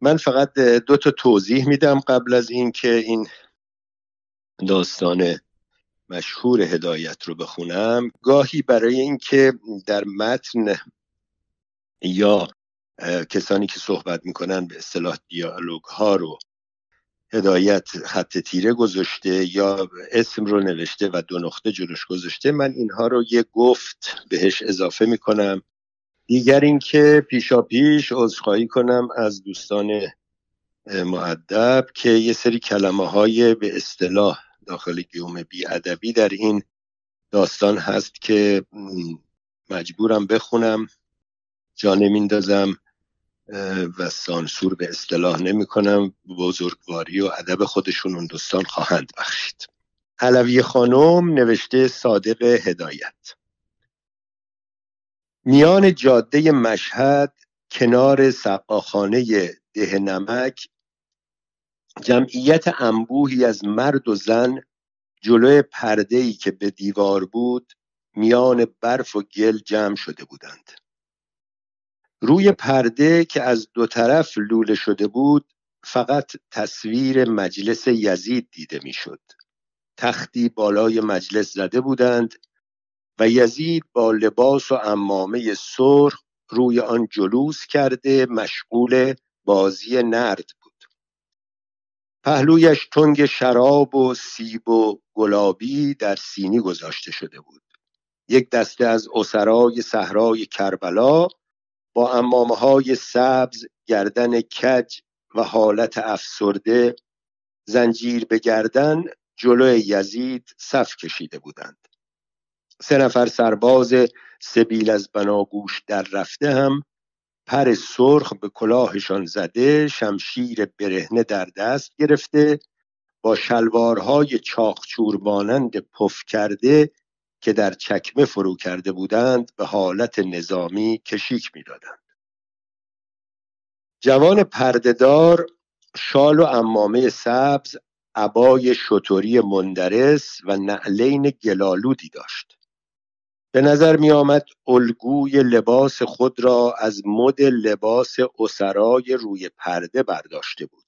من فقط دو تا توضیح میدم قبل از اینکه این داستان مشهور هدایت رو بخونم. گاهی برای اینکه در متن یا کسانی که صحبت می‌کنن به اصطلاح دیالوگ ها رو هدایت خط تیره گذاشته یا اسم رو نوشته و دو نقطه جلوش گذاشته من اینها رو یه گفت بهش اضافه می‌کنم. دیگر اینکه پیشا پیش عذرخواهی کنم از دوستان معدب که یه سری کلمه های به اصطلاح داخل گیوم ادبی در این داستان هست که مجبورم بخونم جا نمیندازم و سانسور به اصطلاح نمی کنم بزرگواری و ادب خودشون اون دوستان خواهند بخشید. علوی خانم نوشته صادق هدایت. میان جاده مشهد کنار سقاخانه ده نمک جمعیت انبوهی از مرد و زن جلوی پرده که به دیوار بود میان برف و گل جمع شده بودند روی پرده که از دو طرف لوله شده بود فقط تصویر مجلس یزید دیده می‌شد. تختی بالای مجلس زده بودند و یزید با لباس و امامه سرخ روی آن جلوس کرده مشغول بازی نرد بود. پهلویش تنگ شراب و سیب و گلابی در سینی گذاشته شده بود. یک دسته از اسرای صحرای کربلا با امامه های سبز گردن کج و حالت افسرده زنجیر به گردن جلو یزید صف کشیده بودند. سه نفر سرباز سبیل از بناگوش در رفته هم پر سرخ به کلاهشان زده شمشیر برهنه در دست گرفته با شلوارهای چاخچور مانند پف کرده که در چکمه فرو کرده بودند به حالت نظامی کشیک می‌دادند. جوان پردهدار شال و امامه سبز عبای شطوری مندرس و نعلین گلالودی داشت. به نظر می آمد الگوی لباس خود را از مد لباس اسرای روی پرده برداشته بود.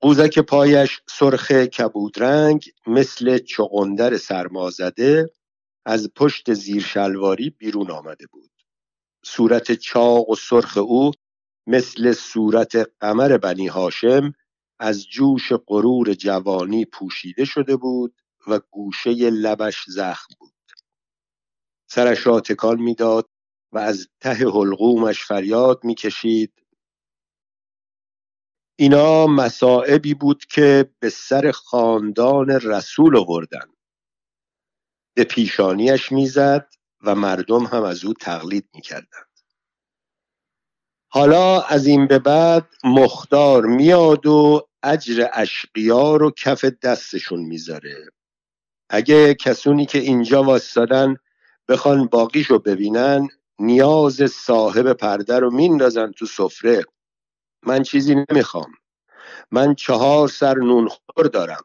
قوزک پایش سرخ کبودرنگ مثل چغندر سرمازده از پشت زیر شلواری بیرون آمده بود. صورت چاق و سرخ او مثل صورت قمر بنی هاشم از جوش غرور جوانی پوشیده شده بود و گوشه لبش زخم بود. سرش را تکان می‌داد و از ته حلقومش فریاد می‌کشید. اینا مسائبی بود که به سر خاندان رسول آوردن. به پیشانیش می‌زد و مردم هم از او تقلید می‌کردند. حالا از این به بعد مختار میاد و اجر اشقیا رو کف دستشون می‌ذاره. اگه کسونی که اینجا واستادن بخوان باقیشو ببینن نیاز صاحب پرده رو میندازن تو سفره. من چیزی نمی‌خوام. من چهار سر نونخور دارم.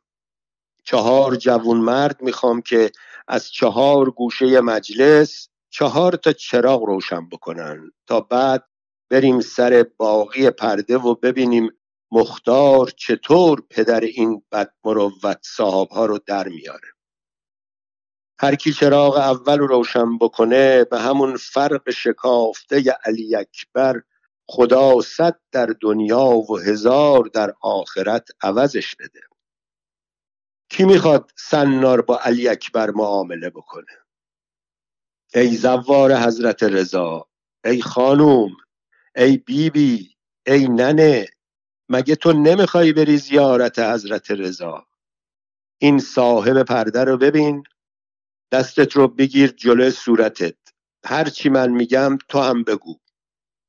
چهار جوون مرد می‌خوام که از چهار گوشه مجلس چهار تا چراغ روشن بکنن. تا بعد بریم سر باقی پرده و ببینیم مختار چطور پدر این بد مروت صاحب ها رو در میاره. هر کی چراغ اول رو روشن بکنه به همون فرق شکافته علی اکبر خدا صد در دنیا و هزار در آخرت عوضش بده. کی می‌خواد سنار با علی اکبر معامله بکنه؟ ای زوار حضرت رضا ای خانوم ای بیبی بی، ای ننه مگه تو نمی‌خوای بری زیارت حضرت رضا؟ این صاحب پرده رو ببین. دستت رو بگیر جلو صورتت. هرچی من میگم تو هم بگو.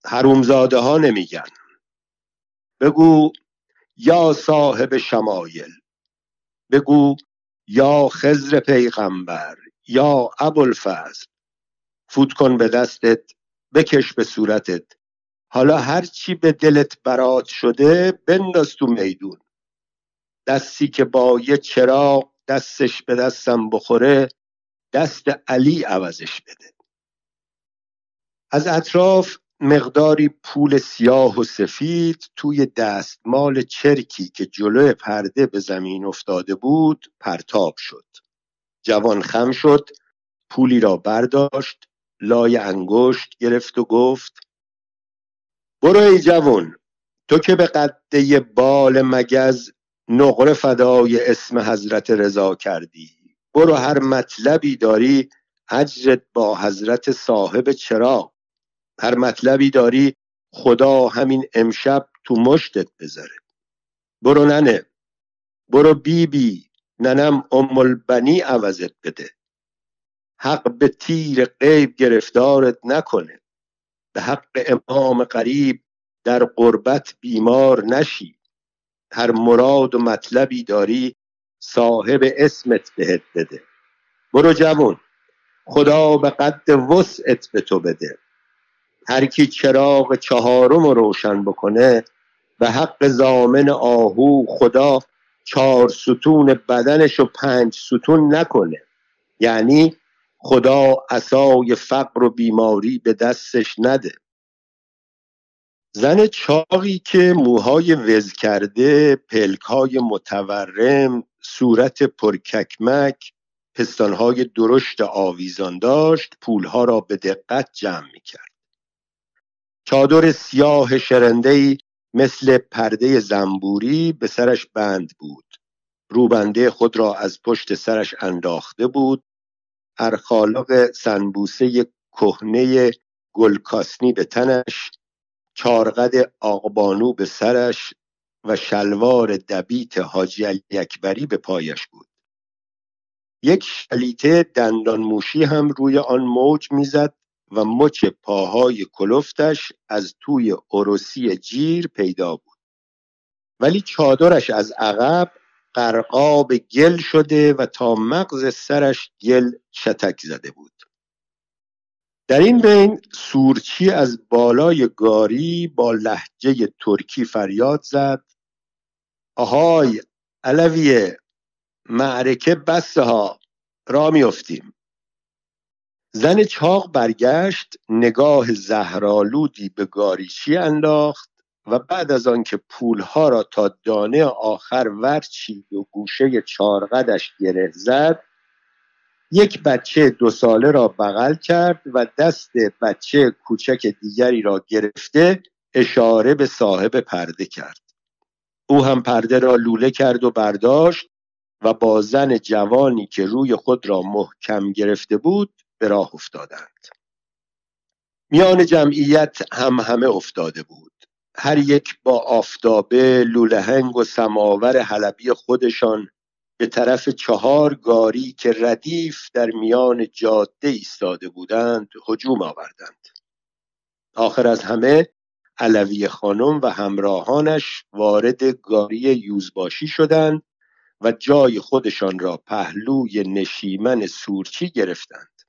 حرومزاده ها نمیگن. بگو یا صاحب شمایل. بگو یا خزر پیغمبر یا ابوالفضل. فوت کن به دستت بکش به صورتت. حالا هرچی به دلت برات شده بنداز تو میدون. دستی که با یه چراغ دستش به دستم بخوره دست علی عوضش بده. از اطراف مقداری پول سیاه و سفید توی دستمال چرکی که جلو پرده به زمین افتاده بود پرتاب شد. جوان خم شد پولی را برداشت لای انگشت گرفت و گفت برو ای جوان تو که به قده بال مگز نقره فدای اسم حضرت رضا کردی. برو هر مطلبی داری اجرت با حضرت صاحب چرا. هر مطلبی داری خدا همین امشب تو مشتت بذاره. برو ننه برو بیبی بی ننم ام البنی عوضت بده. حق به تیر غیب گرفتارت نکنه. به حق امام قریب در قربت بیمار نشی. هر مراد و مطلبی داری صاحب اسمت بهت بده. برو جوون خدا به قد وسعت به تو بده. هر کی چراغ چهارم رو روشن بکنه به حق زامن آهو خدا چهار ستون بدنش و پنج ستون نکنه. یعنی خدا عصای فقر و بیماری به دستش نده. زن چاقی که موهای وز کرده پلکای متورم صورت پرککمک پستانهای درشت آویزان داشت پولها را به دقت جمع می کرد چادر سیاه شرندهی مثل پرده زنبوری به سرش بند بود. روبنده خود را از پشت سرش انداخته بود. ارخالق سنبوسه کهنه گلکاسنی به تنش چارقد آقبانو به سرش و شلوار دبیت حاجی اکبری به پایش بود. یک شلیته دندان موشی هم روی آن موج می‌زد و مچ پاهای کلفتش از توی عروسی جیر پیدا بود. ولی چادرش از عقب قرقاب گل شده و تا مغز سرش گل شتک زده بود. در این بین سورچی از بالای گاری با لحجه ترکی فریاد زد آهای علویه معرکه بسه ها را میافتیم. زن چاق برگشت نگاه زهرالودی به گاریچی انداخت و بعد از آنکه پولها را تا دانه آخر ورچید و گوشه چارقدش گره زد یک بچه دو ساله را بغل کرد و دست بچه کوچک دیگری را گرفته اشاره به صاحب پرده کرد. او هم پرده را لوله کرد و برداشت و با زن جوانی که روی خود را محکم گرفته بود به راه افتادند. میان جمعیت هم همه افتاده بود. هر یک با آفتابه لولهنگ و سماور حلبی خودشان به طرف چهار گاری که ردیف در میان جاده ایستاده بودند هجوم آوردند. آخر از همه علوی خانم و همراهانش وارد گاری یوزباشی شدند و جای خودشان را پهلوی نشیمن سورچی گرفتند.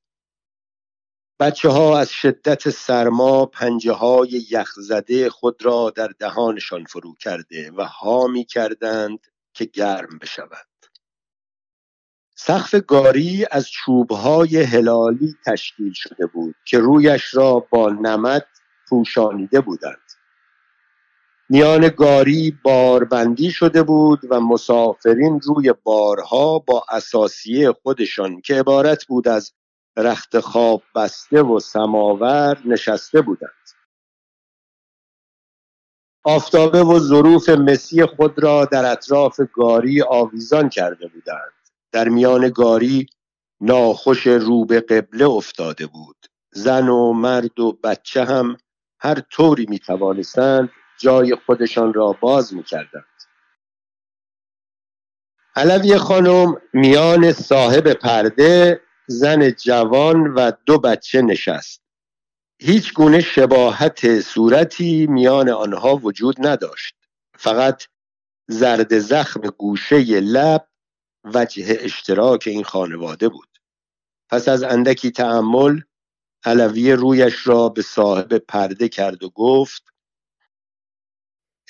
بچه ها از شدت سرما پنجه های یخزده خود را در دهانشان فرو کرده و ها می کردند که گرم بشود. سقف گاری از چوبهای هلالی تشکیل شده بود که رویش را با نمد پوشانیده بودند. میان گاری باربندی شده بود و مسافرین روی بارها با اساسیه خودشان که عبارت بود از رخت خواب بسته و سماور نشسته بودند. آفتابه و ظروف مسی خود را در اطراف گاری آویزان کرده بودند. در میان گاری ناخوش رو به قبله افتاده بود. زن و مرد و بچه هم هر طوری می توانستند جای خودشان را باز می کردند علوی خانم میان صاحب پرده زن جوان و دو بچه نشست. هیچ گونه شباهت صورتی میان آنها وجود نداشت. فقط زرد زخم گوشه لب وجه اشتراک این خانواده بود. پس از اندکی تعمل علوی رویش را به صاحب پرده کرد و گفت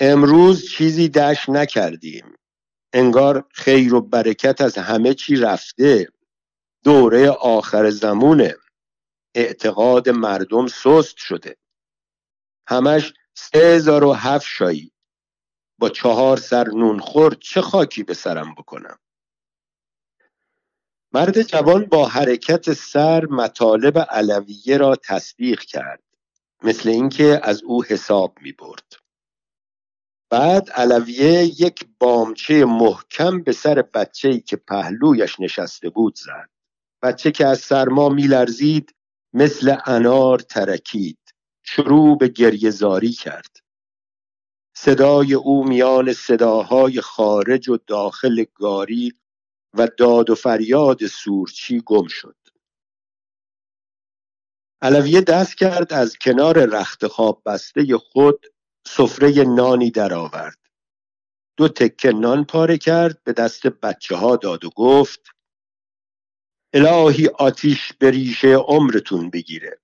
امروز چیزی دشت نکردیم. انگار خیر و برکت از همه چی رفته. دوره آخر زمونه. اعتقاد مردم سست شده. همش سه هزار و هفت شایی. با چهار سر نون خور چه خاکی به سرم بکنم؟ مرد جوان با حرکت سر مطالب علویه را تصدیق کرد. مثل اینکه از او حساب می برد بعد علویه یک بامچه محکم به سر بچه که پهلویش نشسته بود زد. بچه که از سرما میلرزید مثل انار ترکید. شروع به گریهزاری کرد. صدای او میان صداهای خارج و داخل گاری و داد و فریاد سورچی گم شد. علویه دست کرد از کنار رخت خواب بسته خود سفره نانی درآورد. دو تکه نان پاره کرد به دست بچه ها داد و گفت الهی آتیش به ریشه عمرتون بگیره.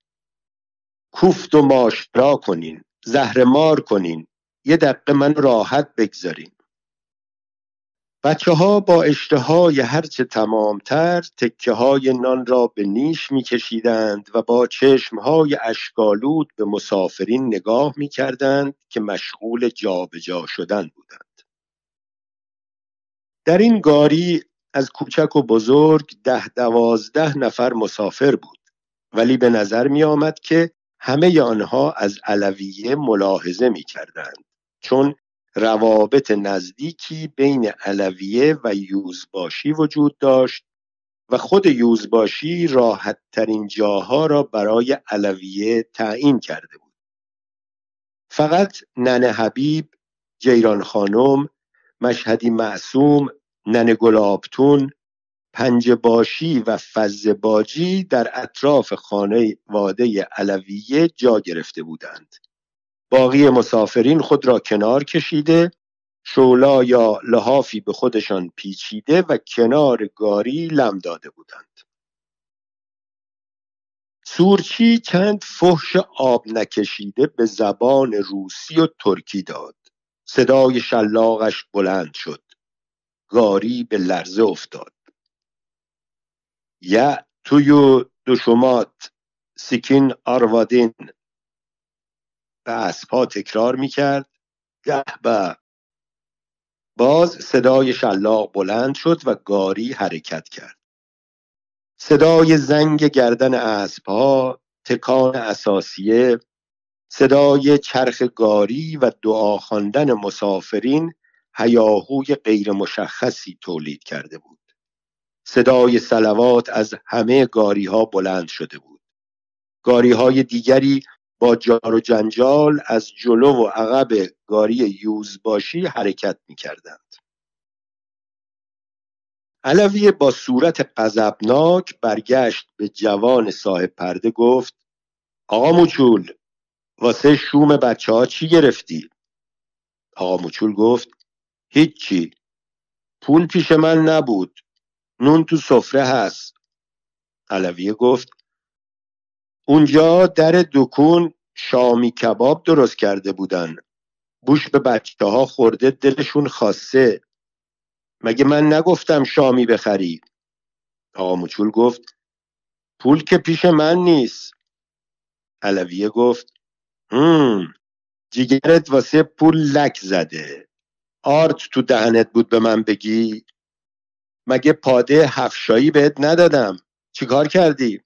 کوفت و ماشرا کنین زهر مار کنین یه دقیقه من راحت بگذارین. بچه ها با اشتهای هرچه تمامتر تکه های نان را به نیش میکشیدند و با چشم های اشکالود به مسافرین نگاه می‌کردند که مشغول جابجا جا شدن بودند. در این گاری از کوچک و بزرگ ده دوازده نفر مسافر بود ولی به نظر می آمد که همه آنها از علویه ملاحظه می کردند چون روابط نزدیکی بین علویه و یوزباشی وجود داشت و خود یوزباشی راحت ترین جاها را برای علویه تعیین کرده بود. فقط ننه حبیب جیران خانم مشهدی معصوم ننه گلابتون پنج باشی و فز باجی در اطراف خانه واده علویه جا گرفته بودند. باقی مسافرین خود را کنار کشیده شولا یا لحافی به خودشان پیچیده و کنار گاری لم داده بودند. سورچی چند فحش آب نکشیده به زبان روسی و ترکی داد. صدای شلاقش بلند شد. گاری به لرزه افتاد. یا تویو دوشومات سیکین آروادین. به اسبها تکرار می‌کرد. به. باز صدای شلاق بلند شد و گاری حرکت کرد. صدای زنگ گردن اسبها تکان اساسیه صدای چرخ گاری و دعا خواندن مسافرین هیاهوی غیر مشخصی تولید کرده بود. صدای سلوات از همه گاری ها بلند شده بود. گاری های دیگری با جار و جنجال از جلو و عقب گاری یوزباشی حرکت می کردند. علوی با صورت غضبناک برگشت به جوان صاحب پرده گفت آقا موچول واسه شوم بچه ها چی گرفتی؟ آقا موچول گفت هیچی پول پیش من نبود نون تو سفره هست علویه گفت اونجا در دکون شامی کباب درست کرده بودن. بوش به بچه ها خورده دلشون خاصه. مگه من نگفتم شامی بخری؟ آقا مچول گفت پول که پیش من نیست. علویه گفت هم جیگرت واسه پول لک زده. آرت تو دهنت بود به من بگی؟ مگه پاده هفشایی بهت ندادم؟ چیکار کردی؟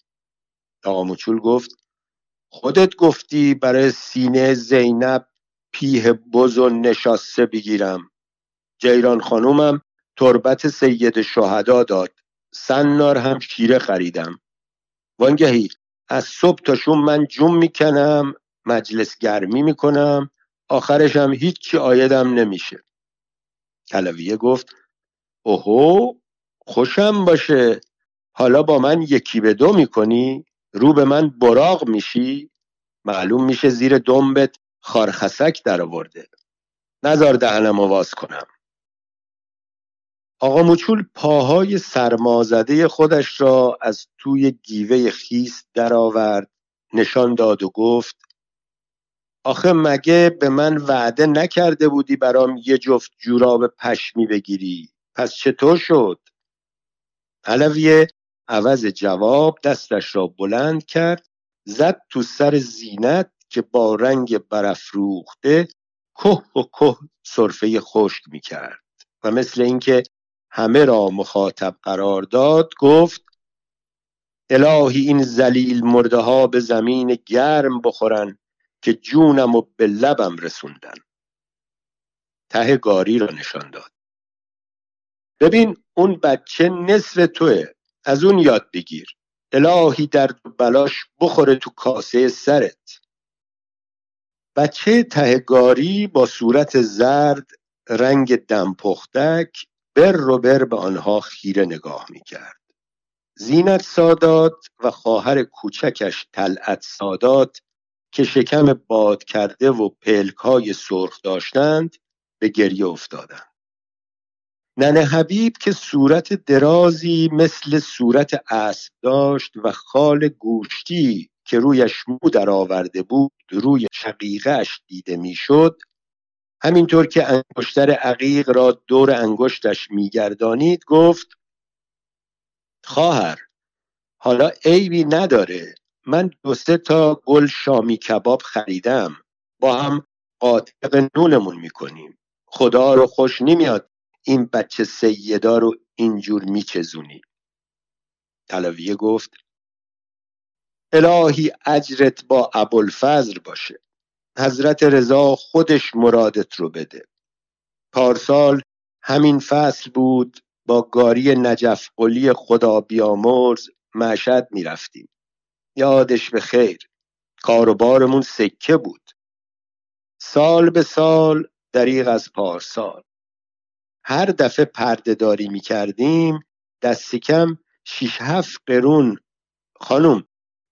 آقا مچول گفت خودت گفتی برای سینه زینب پیه بز و نشاسته بگیرم. جیران خانومم تربت سید شهدا داد. سنار هم شیره خریدم. وانگهی از صبح تا شون من جون می‌کنم مجلس گرمی می‌کنم آخرشم هیچی آیدم نمیشه. کلویه گفت اوهو خوشم باشه. حالا با من یکی به دو می‌کنی؟ رو به من براغ میشی معلوم میشه زیر دنبت خارخسک در آورده نزار دهنم آواز کنم. آقا موچول پاهای سرمازده خودش را از توی گیوه خیس درآورد نشان داد و گفت آخه مگه به من وعده نکرده بودی برام یه جفت جوراب پشمی بگیری؟ پس چطور شد؟ علویه عوض جواب دستش را بلند کرد زد تو سر زینت که با رنگ برافروخته که و که صرفه خشک می‌کرد و مثل اینکه همه را مخاطب قرار داد گفت الهی این زلیل مرده ها به زمین گرم بخورن که جونم و به لبم رسوندن. ته گاری را نشان داد. ببین اون بچه نصف توه. از اون یاد بگیر. الهی در بلاش بخوره تو کاسه سرت. بچه تهگاری با صورت زرد رنگ دمپختک بر رو بر به آنها خیره نگاه می‌کرد. زینت سادات و خواهر کوچکش طلعت سادات که شکم باد کرده و پلک های سرخ داشتند به گریه افتادند. ننه حبیب که صورت درازی مثل صورت اسب داشت و خال گوشتی که رویش مو در آورده بود روی شقیقش دیده می‌شد. همینطور که انگشتر عقیق را دور انگشتش میگردانید گفت خواهر حالا عیبی نداره. من دو سه تا گل شامی کباب خریدم. با هم قاطق نونمون می‌کنیم. خدا رو خوش نمیاد این بچه سیدا رو اینجور میچزونی. تلاویه گفت الهی اجرت با ابوالفضل باشه. حضرت رضا خودش مرادت رو بده. پارسال همین فصل بود با گاری نجف قلی خدا بیامرز معشد می‌رفتیم. یادش به خیر کاروبارمون سکه بود. سال به سال دریغ از پارسال. هر دفعه پرده داری می کردیم دست کم شیش هفت قرون. خانم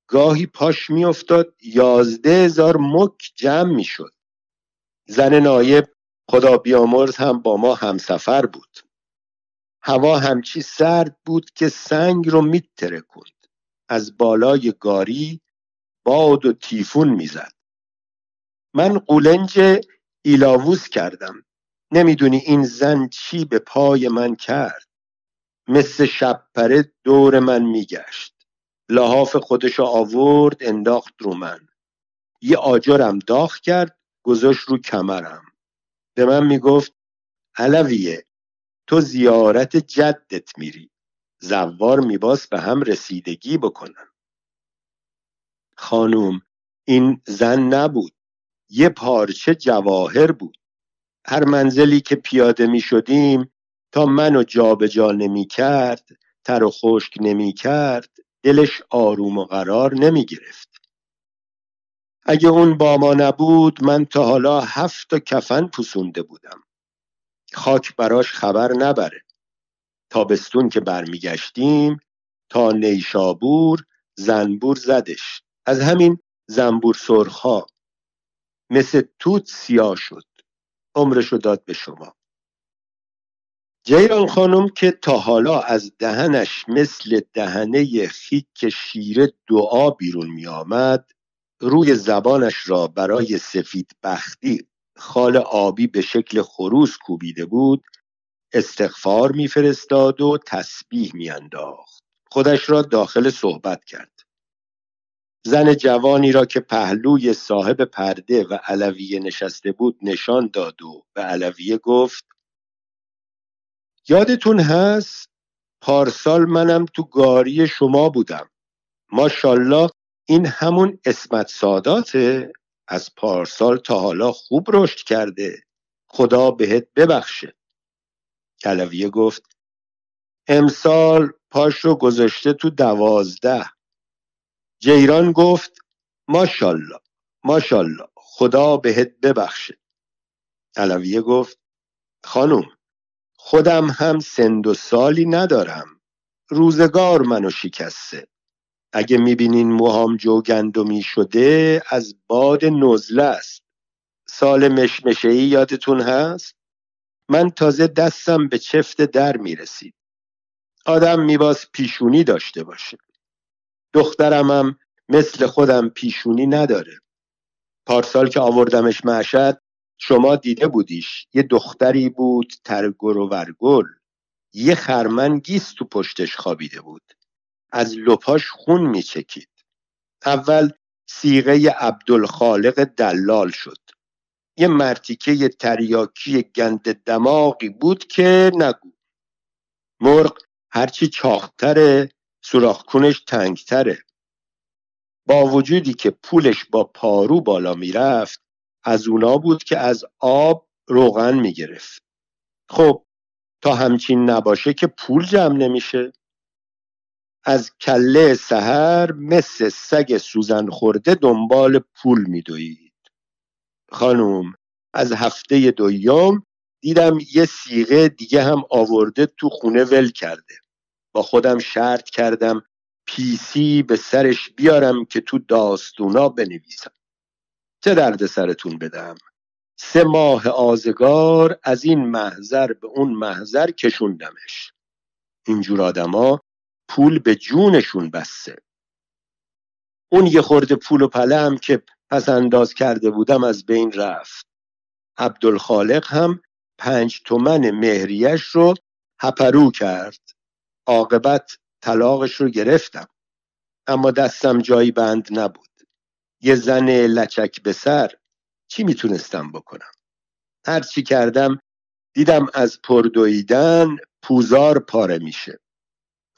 گاهی پاش میافتاد یازده هزار مک جمع می‌شد. زن نایب خدا بیامرز هم با ما همسفر بود. هوا همچی سرد بود که سنگ رو میتره کند از بالای گاری باد و تیفون می‌زد. من قولنج ایلاووز کردم. نمی‌دونی این زن چی به پای من کرد. مثل شبپره دور من میگشت. لحاف خودشو آورد انداخت رو من. یه آجرم داغ کرد گذاشت رو کمرم. به من می‌گفت علویه تو زیارت جدت میری. زوار میباس به هم رسیدگی بکنن خانوم این زن نبود. یه پارچه جواهر بود. هر منزلی که پیاده می شدیم تا منو جابجا نمی کرد تر و خشک نمی کرد دلش آروم و قرار نمی گرفت. اگه اون با ما نبود من تا حالا هفت تا کفن پوسونده بودم. خاک براش خبر نبره. تابستون که برمیگشتیم تا نیشابور زنبور زدش. از همین زنبور سرخها مثل توت سیاه شد. عمرشو داد به شما. جیران خانم که تا حالا از دهنش مثل دهنه خیک شیره دعا بیرون می آمد روی زبانش را برای سفید بختی خال آبی به شکل خروس کوبیده بود استغفار میفرستاد و تسبیح میانداخت. خودش را داخل صحبت کرد. زن جوانی را که پهلوی صاحب پرده و علویه نشسته بود نشان داد و به علویه گفت یادتون هست پارسال منم تو گاری شما بودم. ماشالله این همون اسمت ساداته. از پارسال تا حالا خوب رشد کرده. خدا بهت ببخشه. کلویه گفت امسال پاش رو گذاشته تو دوازده. جیران گفت ماشالله ماشالله خدا بهت ببخشه. علویه گفت خانم خودم هم سند و سالی ندارم. روزگار منو شکسته. اگه می‌بینین موهام جو گندمی شده از باد نزله است. سال مشمشه ای یادتون هست؟ من تازه دستم به چفت در می‌رسید. آدم میباس پیشونی داشته باشه. دخترم هم مثل خودم پیشونی نداره. پارسال که آوردمش معشد شما دیده بودیش. یه دختری بود ترگر و ورگل یه خرمن گیست تو پشتش خوابیده بود. از لپاش خون میچکید. اول سیغه عبدالخالق دلال شد. یه مرتیکه تریاکی گند دماغی بود که نگو. مرغ هرچی چاختره سوراخکونش تنگتره. با وجودی که پولش با پارو بالا می‌رفت از اونا بود که از آب روغن می‌گرفت. خب تا همچین نباشه که پول جمع نمیشه. از کله سهر مثل سگ سوزن خورده دنبال پول میدوید. خانوم از هفته دویم دیدم یه سیغه دیگه هم آورده تو خونه ول کرده. با خودم شرط کردم پیسی به سرش بیارم که تو داستونا بنویسم. چه درد سرتون بدم؟ سه ماه آزگار از این محضر به اون محضر کشوندمش. اینجور آدما پول به جونشون بسته. اون یه خورده پول و پله هم که پس انداز کرده بودم از بین رفت. عبدالخالق هم پنج تومن مهریش رو هپرو کرد. عاقبت طلاقش رو گرفتم. اما دستم جایی بند نبود. یه زن لچک به سر. چی می‌تونستم بکنم؟ هر چی کردم دیدم از پردویدن پوزار پاره میشه.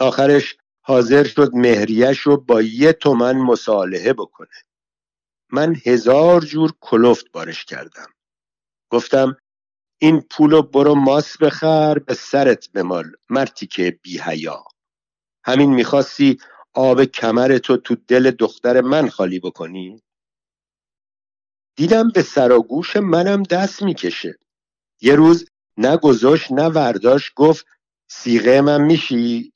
آخرش حاضر شد مهریش رو با یه تومن مصالحه بکنه. من هزار جور کلفت بارش کردم. گفتم این پولو برو ماس بخر به سرت بمال مرتی که بی حیا. همین می‌خواستی آب کمرتو تو دل دختر من خالی بکنی؟ دیدم به سر و گوش منم دست می‌کشه. یه روز نه نه ورداش گفت سیغه من میشی؟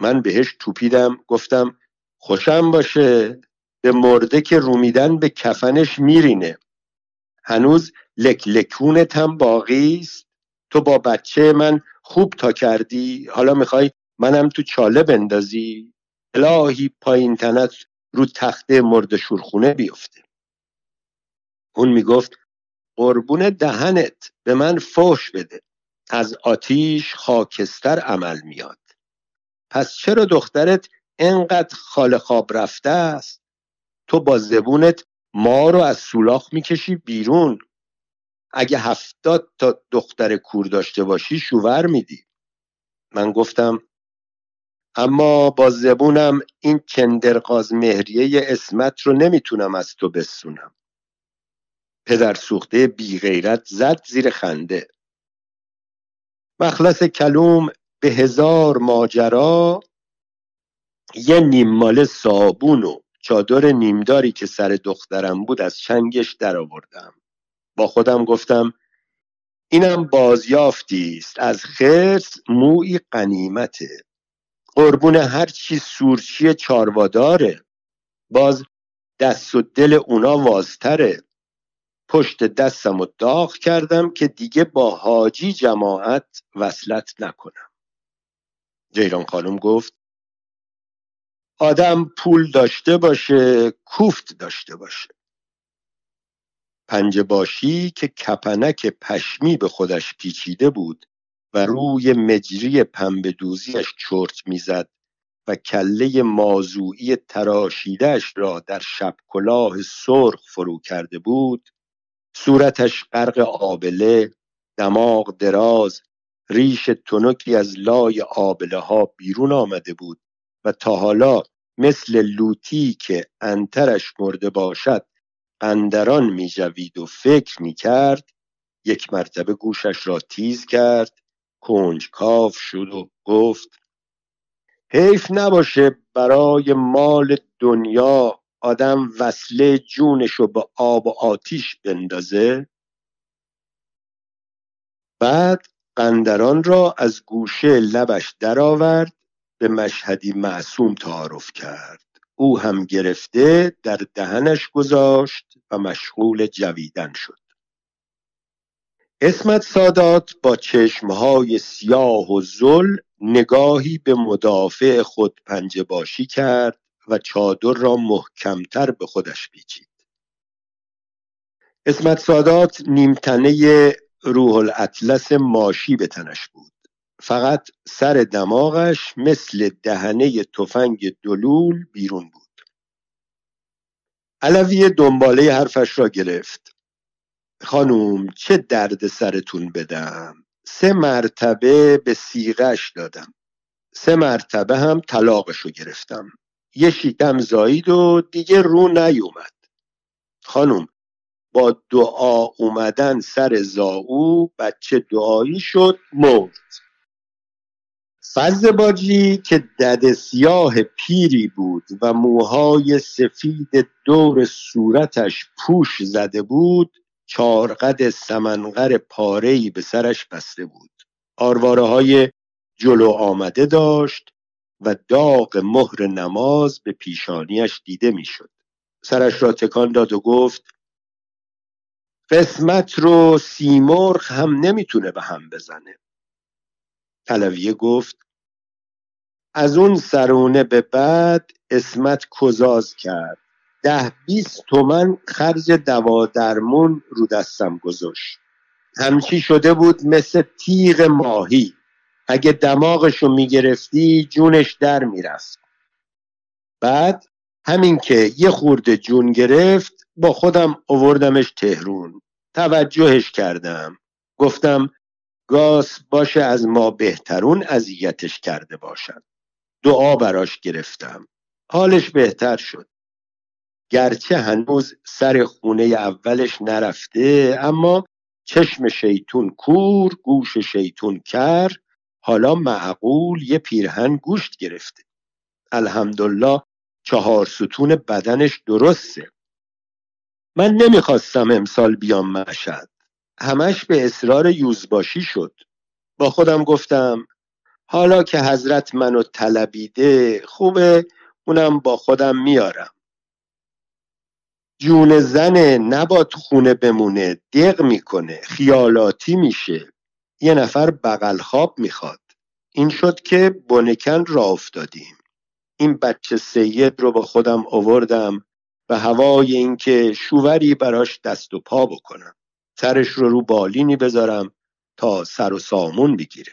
من بهش توپیدم گفتم خوشم باشه. به مرده که رومیدن به کفنش میرینه. هنوز لکلکونت هم باقی است. تو با بچه من خوب تا کردی. حالا می‌خوای منم تو چاله بندازی؟ الهی پایین تنت رو تخته مرد شورخونه بیفته. اون می‌گفت قربون دهنت به من فوش بده. از آتیش خاکستر عمل میاد. پس چرا دخترت انقدر خال خواب رفته است؟ تو با زبونت ما رو از سولاخ می‌کشی بیرون. اگه هفتاد تا دختر کور داشته باشی شوور میدی. من گفتم اما با زبونم این کندرقاز مهریه اسمت رو نمی‌تونم از تو بسونم. پدر سوخته بی غیرت زد زیر خنده. مخلص کلوم به هزار ماجرا یه نیمماله صابون و چادر نیمداری که سر دخترم بود از چنگش در آوردم با خودم گفتم اینم بازیافتی است. از خرس موی قنیمته قربون هر چی سورچی چارواداره. باز دست و دل اونا وازتره. پشت دستم و داغ کردم که دیگه با حاجی جماعت وصلت نکنم. جیران خانم گفت آدم پول داشته باشه کوفت داشته باشه. پنجه باشی که کپنک پشمی به خودش پیچیده بود و روی مجری پنبه دوزیش چرت می‌زد و کله مازوعی تراشیدش را در شب کلاه سرخ فرو کرده بود صورتش غرق آبله دماغ دراز ریش تنکی از لای آبله ها بیرون آمده بود و تا حالا مثل لوتی که انترش مرده باشد اندران می جوید و فکر می کرد یک مرتبه گوشش را تیز کرد کنج کاف شد و گفت حیف نباشه برای مال دنیا آدم وصله جونش رو به آب و آتیش بندازه. بعد قندران را از گوشه لبش درآورد به مشهدی معصوم تعارف کرد. او هم گرفته در دهنش گذاشت و مشغول جویدن شد. اسمت سادات با چشمهای سیاه و زل نگاهی به مدافع خود پنجه باشی کرد و چادر را محکمتر به خودش پیچید. اسمت سادات نیمتنه روح الاطلس ماشی به تنش بود. فقط سر دماغش مثل دهنه تفنگ دلول بیرون بود. علوی دنباله حرفش را گرفت. خانوم چه درد سرتون بدم؟ سه مرتبه به سیغش دادم. سه مرتبه هم طلاقشو گرفتم. یه شیطم زایید و دیگه رو نیومد. خانوم با دعا اومدن سر زاو بچه دعایی شد مرد. فز باجی که دد سیاه پیری بود و موهای سفید دور صورتش پوش زده بود چارقد سمنغر پارهی به سرش بسته بود آرواره های جلو آمده داشت و داغ مهر نماز به پیشانیش دیده می‌شد. سرش را تکان داد و گفت قسمت رو سیمرغ هم نمی‌تونه به هم بزنه علویه گفت از اون سرونه به بعد اسمت کزاز کرد؟ ده بیست تومن خرج دوا درمون رو دستم گذاشت. همچی شده بود مثل تیغ ماهی. اگه دماغشو می‌گرفتی جونش در می‌رفت. بعد همین که یه خورده جون گرفت با خودم اووردمش تهرون. توجهش کردم. گفتم گاس باشه از ما بهترون اذیتش کرده باشد دعا براش گرفتم. حالش بهتر شد. گرچه هنوز سر خونه اولش نرفته اما چشم شیطون کور گوش شیطون کر حالا معقول یه پیرهن گوشت گرفته. الحمدلله چهار ستون بدنش درسته. من نمی‌خواستم امسال بیام مشهد. همش به اصرار یوزباشی شد. با خودم گفتم حالا که حضرت منو طلبیده خوبه اونم با خودم میارم. جون زن نباد خونه بمونه دق می‌کنه خیالاتی میشه. یه نفر بغل خواب می‌خواد. این شد که بنکن را افتادیم. این بچه سید رو با خودم آوردم و هوای اینکه شووری براش دست و پا بکنم. سرش رو رو بالینی بذارم تا سر و سامون بگیره.